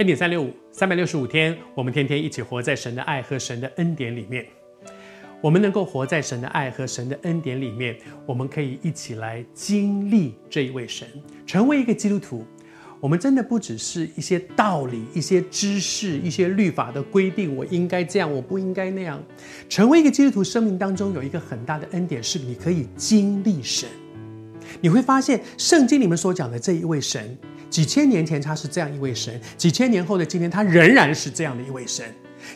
恩典三六五，三百六十五天，我们天天一起活在神的爱和神的恩典里面。我们能够活在神的爱和神的恩典里面，我们可以一起来经历这一位神，成为一个基督徒。我们真的不只是一些道理、一些知识、一些律法的规定，我应该这样，我不应该那样。成为一个基督徒，生命当中有一个很大的恩典，是你可以经历神。你会发现，圣经里面所讲的这一位神，几千年前他是这样一位神，几千年后的今天，他仍然是这样的一位神。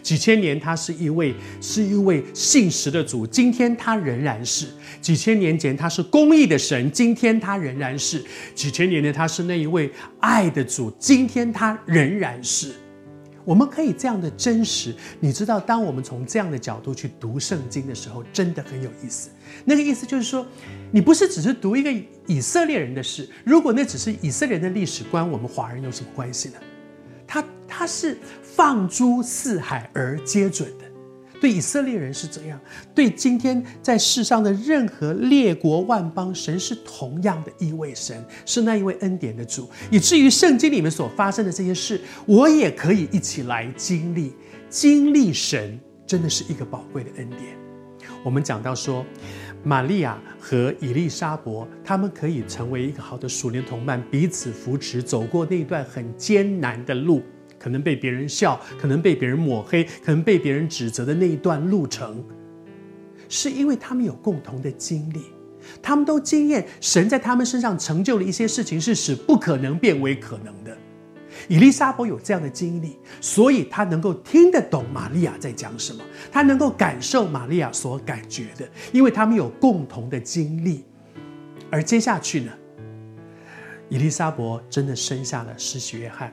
几千年，他是一位是一位信实的主，今天他仍然是；几千年前，他是公义的神，今天他仍然是；几千年前，他是那一位爱的主，今天他仍然是。我们可以这样的真实，你知道，当我们从这样的角度去读圣经的时候，真的很有意思。那个意思就是说，你不是只是读一个以色列人的事，如果那只是以色列人的历史观，我们华人有什么关系呢？他他是。放诸四海而皆准的，对以色列人是这样，对今天在世上的任何列国万邦，神是同样的一位神，是那一位恩典的主，以至于圣经里面所发生的这些事，我也可以一起来经历。经历神真的是一个宝贵的恩典。我们讲到说，玛利亚和以利沙伯，他们可以成为一个好的属灵同伴，彼此扶持，走过那段很艰难的路。可能被别人笑，可能被别人抹黑，可能被别人指责的那一段路程，是因为他们有共同的经历，他们都经验神在他们身上成就了一些事情，是使不可能变为可能的。以利沙伯有这样的经历，所以他能够听得懂玛利亚在讲什么，他能够感受玛利亚所感觉的，因为他们有共同的经历。而接下去呢，以利沙伯真的生下了施洗约翰。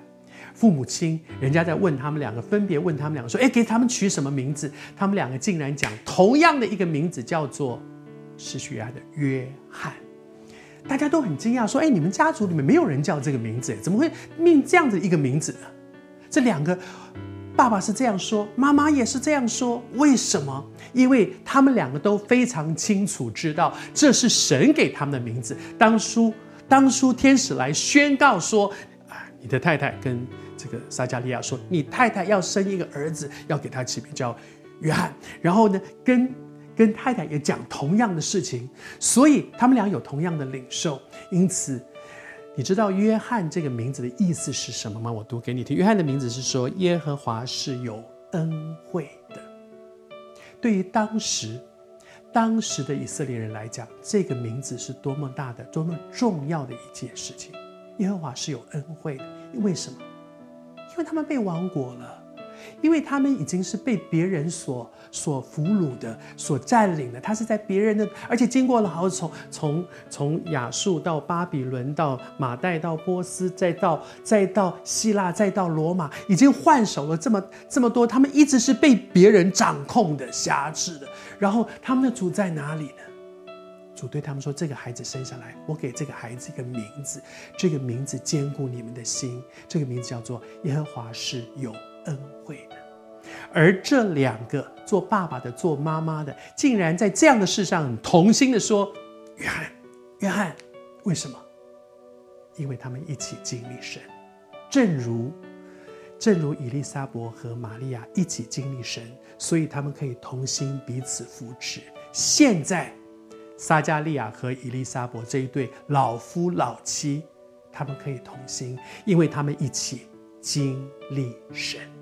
父母亲，人家在问他们两个，分别问他们两个说：“哎，给他们取什么名字？”他们两个竟然讲同样的一个名字，叫做施洗约翰的约翰。大家都很惊讶，说：“哎，你们家族里面没有人叫这个名字，怎么会命这样子一个名字呢？”这两个爸爸是这样说，妈妈也是这样说。为什么？因为他们两个都非常清楚知道，这是神给他们的名字。当初，当初天使来宣告说：“，你的太太跟……”这个撒迦利亚说：“你太太要生一个儿子，要给他起名叫约翰。然后呢，跟跟太太也讲同样的事情，所以他们俩有同样的领受。因此，你知道约翰这个名字的意思是什么吗？我读给你听。约翰的名字是说耶和华是有恩惠的。对于当时当时的以色列人来讲，这个名字是多么大的、多么重要的一件事情。耶和华是有恩惠的，为什么？”因为他们被亡国了，因为他们已经是被别人所所俘虏的、所占领的。他是在别人的，而且经过了好从从从亚述到巴比伦，到马代，到波斯，再到再到希腊，再到罗马，已经换手了这么这么多。他们一直是被别人掌控的、辖制的。然后他们的主在哪里呢？主对他们说：“这个孩子生下来，我给这个孩子一个名字，这个名字坚固你们的心。这个名字叫做耶和华是有恩惠的。而这两个做爸爸的、做妈妈的，竟然在这样的事上同心的说：‘约翰，约翰，为什么？因为他们一起经历神，正如正如以利沙伯和玛利亚一起经历神，所以他们可以同心彼此扶持。现在。”撒加利亚和伊丽莎伯这一对老夫老妻，他们可以同心，因为他们一起经历神。